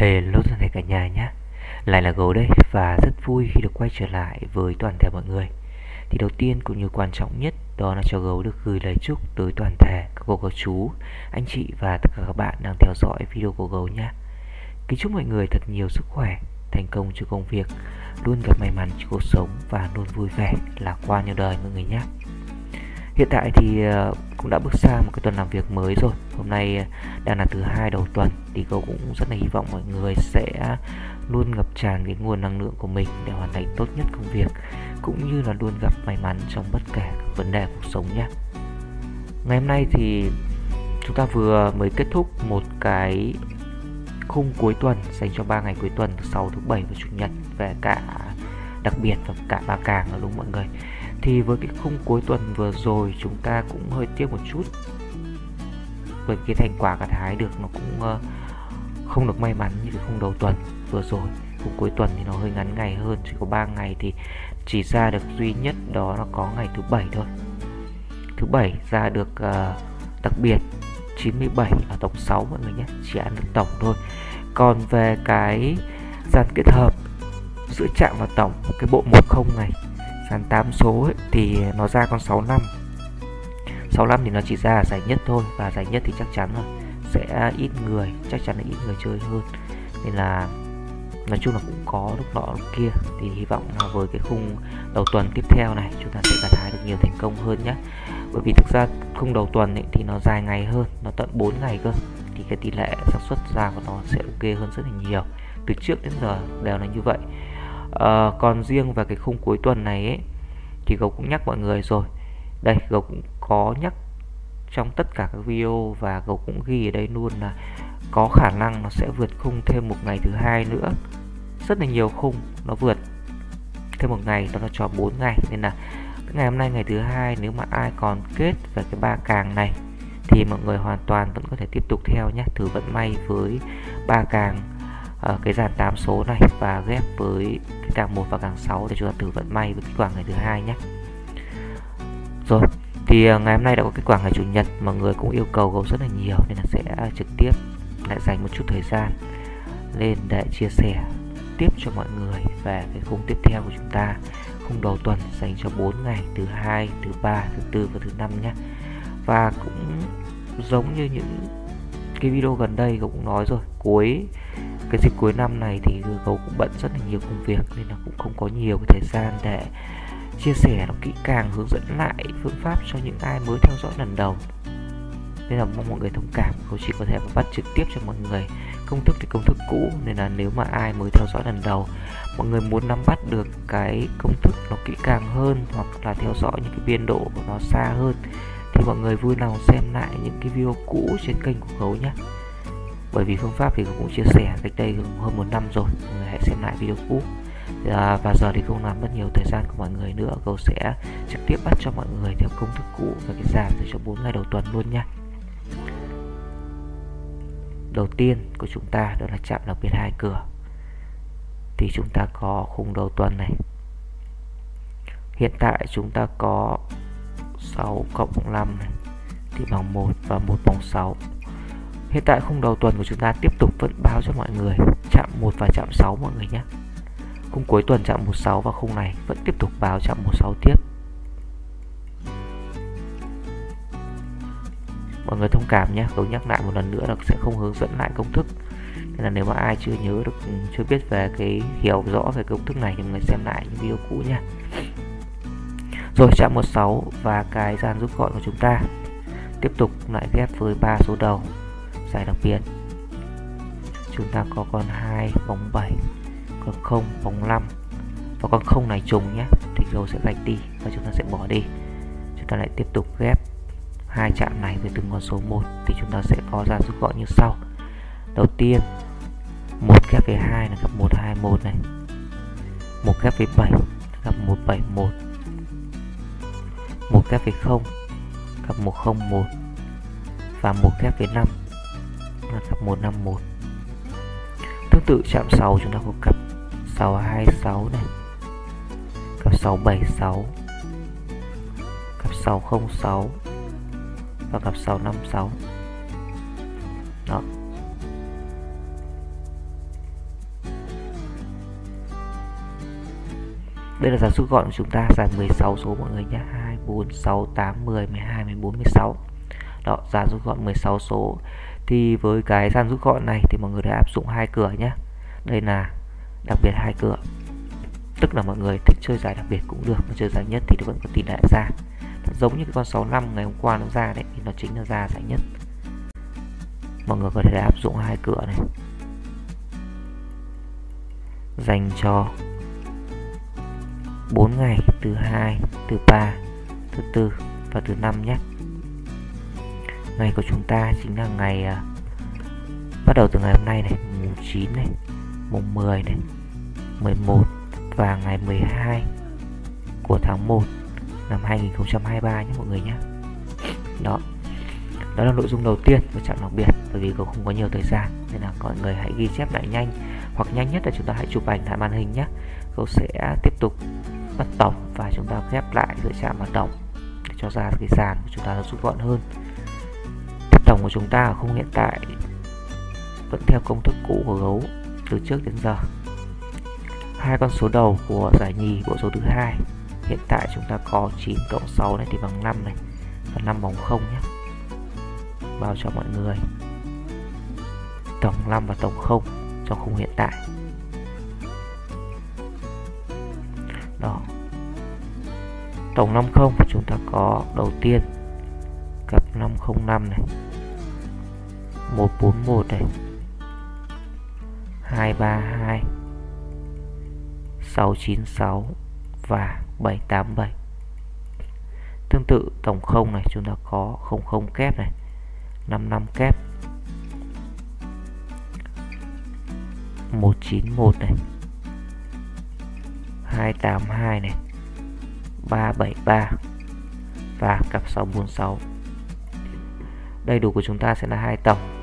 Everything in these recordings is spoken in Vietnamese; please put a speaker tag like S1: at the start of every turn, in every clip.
S1: Hello toàn thể cả nhà nhé. Lại là gấu đây và rất vui khi được quay trở lại với toàn thể mọi người. Thì đầu tiên cũng như quan trọng nhất đó là cho gấu được gửi lời chúc tới toàn thể các cô các chú, anh chị và tất cả các bạn đang theo dõi video của gấu nhé. Kính chúc mọi người thật nhiều sức khỏe, thành công trong công việc, luôn gặp may mắn trong cuộc sống và luôn vui vẻ, lạc quan như đời mọi người nhé. Hiện tại thì ờ, cũng đã bước sang một cái tuần làm việc mới rồi. Hôm nay à, đang là thứ hai đầu tuần Thì cậu cũng rất là hy vọng mọi người sẽ luôn ngập tràn cái nguồn năng lượng của mình Để hoàn thành tốt nhất công việc, Cũng như là luôn gặp may mắn trong bất kể các vấn đề cuộc sống nhé. Ngày hôm nay thì chúng ta vừa mới kết thúc một cái khung cuối tuần dành cho 3 ngày cuối tuần, thứ sáu, thứ bảy và chủ nhật, về cả đặc biệt và cả ba càng đúng không mọi người? Thì với cái khung cuối tuần vừa rồi chúng ta cũng hơi tiếc một chút. Với cái thành quả gặt hái được nó cũng uh, không được may mắn như cái khung đầu tuần vừa rồi. Khung cuối tuần thì nó hơi ngắn ngày hơn chỉ có 3 ngày thì chỉ ra được duy nhất đó là có ngày thứ bảy thôi. Thứ bảy ra được uh, đặc biệt 97 ở tổng 6 mọi người nhé chỉ ăn được tổng thôi. Còn về cái dàn kết hợp giữa chạm và tổng cái bộ 10 này sàn 8 số ấy, thì nó ra con 65 65 thì nó chỉ ra giải nhất thôi và giải nhất thì chắc chắn rồi sẽ ít người chắc chắn là ít người chơi hơn. Nên là nói chung là cũng có lúc nọ lúc kia thì hy vọng là với cái khung đầu tuần tiếp theo này chúng ta sẽ gặt hái được nhiều thành công hơn nhé bởi vì thực ra khung đầu tuần ấy, thì nó dài ngày hơn nó tận 4 ngày cơ thì cái tỷ lệ xác suất ra của nó sẽ ok hơn rất là nhiều. Từ trước đến giờ đều là như vậy à, còn riêng về cái khung cuối tuần này ấy, thì gấu cũng nhắc mọi người rồi. Đây gấu cũng có nhắc trong tất cả các video và gấu cũng ghi ở đây luôn là có khả năng nó sẽ vượt khung thêm một ngày thứ hai nữa. Rất là nhiều khung nó vượt thêm một ngày đó là cho 4 ngày. Nên là ngày hôm nay ngày thứ hai nếu mà ai còn kết về cái ba càng này thì mọi người hoàn toàn vẫn có thể tiếp tục theo nhé. Thử vận may với ba càng ở cái dàn 8 số này và ghép với càng 1 và càng 6 để chúng ta thử vận may với kết quả ngày thứ hai nhé. Rồi thì à, ngày hôm nay đã có kết quả ngày chủ nhật mọi người cũng yêu cầu gấu rất là nhiều nên là sẽ à, trực tiếp lại dành một chút thời gian lên để chia sẻ tiếp cho mọi người về cái khung tiếp theo của chúng ta khung đầu tuần dành cho 4 ngày thứ hai, thứ ba, thứ tư và thứ năm nhé. Và cũng giống như những cái video gần đây cũng nói rồi cuối cái dịp cuối năm này thì gấu cũng bận rất là nhiều công việc nên là cũng không có nhiều cái thời gian để chia sẻ nó kỹ càng, hướng dẫn lại phương pháp cho những ai mới theo dõi lần đầu. Nên là mong mọi người thông cảm gấu chỉ có thể bắt trực tiếp cho mọi người công thức thì công thức cũ, nên là nếu mà ai mới theo dõi lần đầu, mọi người muốn nắm bắt được cái công thức nó kỹ càng hơn hoặc là theo dõi những cái biên độ của nó xa hơn thì mọi người vui lòng xem lại những cái video cũ trên kênh của gấu nhé bởi vì phương pháp thì cũng chia sẻ cách đây hơn một năm rồi mọi người hãy xem lại video cũ. À, và giờ thì không làm mất nhiều thời gian của mọi người nữa Cầu sẽ trực tiếp bắt cho mọi người theo công thức cũ và cái giảm từ cho 4 ngày đầu tuần luôn nha. Đầu tiên của chúng ta đó là chạm đặc biệt hai cửa. Thì chúng ta có khung đầu tuần này. Hiện tại chúng ta có 6 cộng 5 này thì bằng 1 và 1 bằng 6 Hiện tại khung đầu tuần của chúng ta tiếp tục vẫn báo cho mọi người chạm 1 và chạm 6 mọi người nhé. Khung cuối tuần chạm 16 và khung này vẫn tiếp tục báo chạm 16 tiếp. Mọi người thông cảm nhé, tôi nhắc lại một lần nữa là sẽ không hướng dẫn lại công thức. Nên là nếu mà ai chưa nhớ được, ừ, chưa biết về cái hiểu rõ về công thức này thì mọi người xem lại những video cũ nha. Rồi chạm 16 và cái dàn rút gọn của chúng ta tiếp tục lại ghép với ba số đầu giải đặc biệt chúng ta có con 2 bóng 7 con 0 bóng 5 và con 0 này trùng nhé, thì dấu sẽ gạch đi và chúng ta sẽ bỏ đi. Chúng ta lại tiếp tục ghép hai chạm này với từng con số 1 thì chúng ta sẽ có ra rút gọn như sau. Đầu tiên, một ghép với 2 là gặp 121 này. Một ghép với 7 gặp 171 một. Ghép với 0 gặp 101 và một ghép với 5 sắc 151 Tương tự chạm 6 chúng ta có cặp 626 này Cặp 676 Cặp 606 Và cặp 656 Đó. Đây là giả rút gọn của chúng ta giải 16 số mọi người nhé. 2, 4, 6, 8, 10, 12, 14, 16 Đó, giả rút gọn 16 số thì với cái dàn rút gọn này thì mọi người đã áp dụng hai cửa nhé đây là đặc biệt hai cửa. Tức là mọi người thích chơi giải đặc biệt cũng được mà chơi giải nhất thì nó vẫn có tỷ lệ ra. Giống như cái con 65 ngày hôm qua nó ra đấy thì nó chính là ra giải nhất. Mọi người có thể áp dụng hai cửa này. Dành cho 4 ngày từ 2, từ 3, từ 4 và từ 5 nhé. Ngày của chúng ta chính là ngày à, bắt đầu từ ngày hôm nay này, mùng 9 này, mùng 10 này, 11 và ngày 12 của tháng 1 năm 2023 nhé mọi người nhé. Đó. Đó là nội dung đầu tiên của trạng đặc biệt bởi vì cũng không có nhiều thời gian nên là mọi người hãy ghi chép lại nhanh hoặc nhanh nhất là chúng ta hãy chụp ảnh lại màn hình nhé. Cậu sẽ tiếp tục bắt tổng và chúng ta ghép lại giữa chạm và tổng để cho ra cái sàn của chúng ta nó rút gọn hơn tổng của chúng ta ở khung hiện tại vẫn theo công thức cũ của gấu từ trước đến giờ. Hai con số đầu của giải nhì bộ số thứ hai, hiện tại chúng ta có 9 cộng 6 này thì bằng 5 này và 5 bằng 0 nhé. Bao cho mọi người. Tổng 5 và tổng 0 trong khung hiện tại. Đó. Tổng 50 chúng ta có đầu tiên cặp 505 này. 141 này. 232 696 và 787 Tương tự tổng 0 này, chúng ta có 00 kép này 55 kép. 191 này. 282 này 373 và cặp 646 đầy đủ của chúng ta sẽ là hai tổng.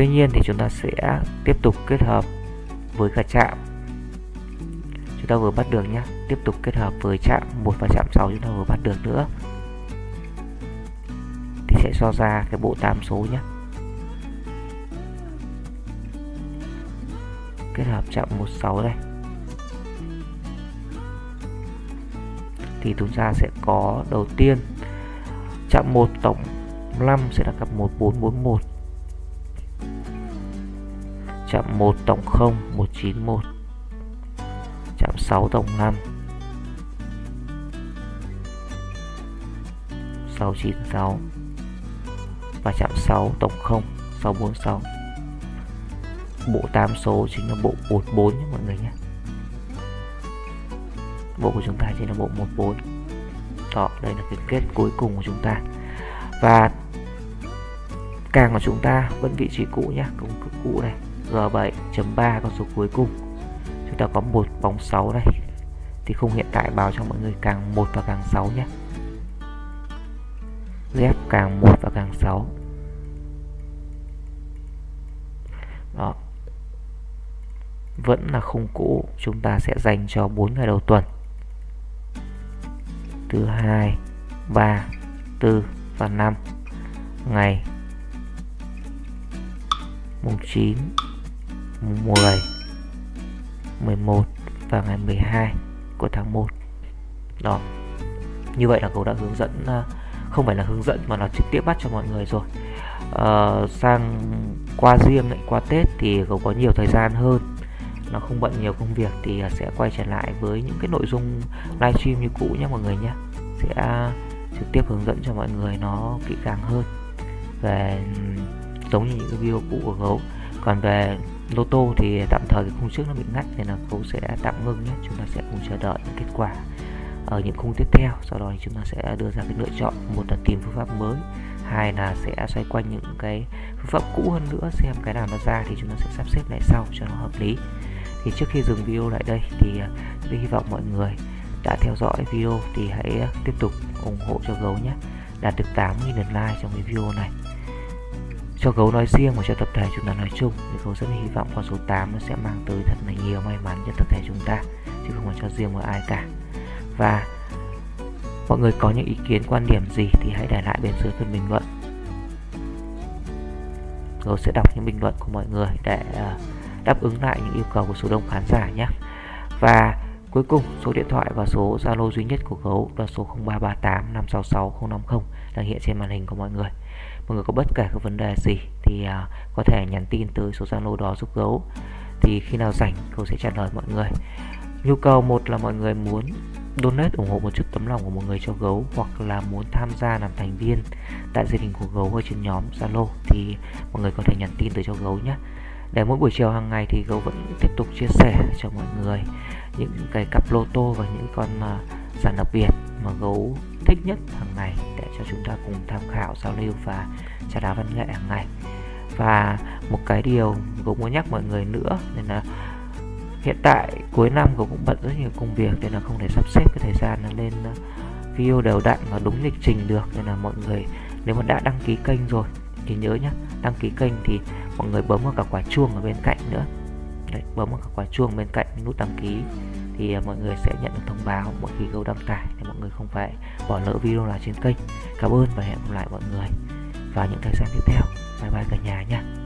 S1: Tuy nhiên thì chúng ta sẽ tiếp tục kết hợp với cả chạm. Chúng ta vừa bắt được nhé tiếp tục kết hợp với chạm 1 và chạm 6 chúng ta vừa bắt được nữa. Thì sẽ cho ra cái bộ tam số nhé kết hợp chạm 16 đây. Thì chúng ta sẽ có đầu tiên chạm 1 tổng 5 sẽ là cặp 1441 chạm 1 tổng 0 191 chạm 6 tổng 5 696 và chạm 6 tổng 0 646 bộ 8 số chính là bộ 44 nhé mọi người nhé. Bộ của chúng ta chính là bộ 14 đó, đây là cái kết cuối cùng của chúng ta. Và càng của chúng ta vẫn vị trí cũ nhé cũ này. G7.3 con số cuối cùng. Chúng ta có một bóng 6 đây. Thì không hiện tại báo cho mọi người càng 1 và càng 6 nhé. Ghép càng 1 và càng 6 đó. Vẫn là khung cũ, chúng ta sẽ dành cho 4 ngày đầu tuần. Thứ hai, ba, tư và 5 ngày mùng 9 10 11 và ngày 12 của tháng 1 đó. Như vậy là cậu đã hướng dẫn à, không phải là hướng dẫn mà là trực tiếp bắt cho mọi người rồi. À, sang qua riêng lại qua Tết thì cậu có nhiều thời gian hơn. Nó không bận nhiều công việc thì à, sẽ quay trở lại với những cái nội dung livestream như cũ nhé mọi người nhé. Sẽ à, trực tiếp hướng dẫn cho mọi người nó kỹ càng hơn. Về giống như những cái video cũ của gấu còn về lô tô thì tạm thời cái khung trước nó bị ngắt nên là gấu sẽ tạm ngưng nhé. Chúng ta sẽ cùng chờ đợi những kết quả ở những khung tiếp theo. Sau đó thì chúng ta sẽ đưa ra cái lựa chọn. Một là tìm phương pháp mới, hai là sẽ xoay quanh những cái phương pháp cũ hơn nữa, xem cái nào nó ra thì chúng ta sẽ sắp xếp lại sau cho nó hợp lý. Thì trước khi dừng video lại đây thì à, tôi hy vọng mọi người đã theo dõi video thì hãy tiếp tục ủng hộ cho gấu nhé. Đạt được 8.000 lượt like trong cái video này cho gấu nói riêng và cho tập thể chúng ta nói chung thì gấu rất hy vọng con số 8 nó sẽ mang tới thật là nhiều may mắn cho tập thể chúng ta chứ không phải cho riêng một ai cả. Và mọi người có những ý kiến quan điểm gì thì hãy để lại bên dưới phần bình luận. Gấu sẽ đọc những bình luận của mọi người để ờ, đáp ứng lại những yêu cầu của số đông khán giả nhé. Và Cuối cùng, số điện thoại và số Zalo duy nhất của gấu là số 0338 566 050 đang hiện trên màn hình của mọi người. Mọi người có bất kể các vấn đề gì thì uh, có thể nhắn tin tới số Zalo đó giúp gấu. Thì khi nào rảnh, gấu sẽ trả lời mọi người. Nhu cầu một là mọi người muốn donate ủng hộ một chút tấm lòng của một người cho gấu hoặc là muốn tham gia làm thành viên tại gia đình của gấu ở trên nhóm Zalo thì mọi người có thể nhắn tin tới cho gấu nhé để mỗi buổi chiều hàng ngày thì gấu vẫn tiếp tục chia sẻ cho mọi người những cái cặp lô tô và những con uh, giải đặc biệt mà gấu thích nhất hàng ngày để cho chúng ta cùng tham khảo giao lưu và trả đá văn nghệ hàng ngày. Và một cái điều gấu muốn nhắc mọi người nữa nên là hiện tại cuối năm gấu cũng bận rất nhiều công việc nên là không thể sắp xếp cái thời gian lên ờ, video đều đặn và đúng lịch trình được. Nên là mọi người nếu mà đã đăng ký kênh rồi thì nhớ nhé đăng ký kênh thì mọi người bấm vào cả quả chuông ở bên cạnh nữa. Đấy, bấm vào cả quả chuông bên cạnh nút đăng ký thì à, mọi người sẽ nhận được thông báo mỗi khi gấu đăng tải để mọi người không phải bỏ lỡ video nào trên kênh. Cảm ơn và hẹn gặp lại mọi người vào những thời gian tiếp theo. Bye bye cả nhà nhé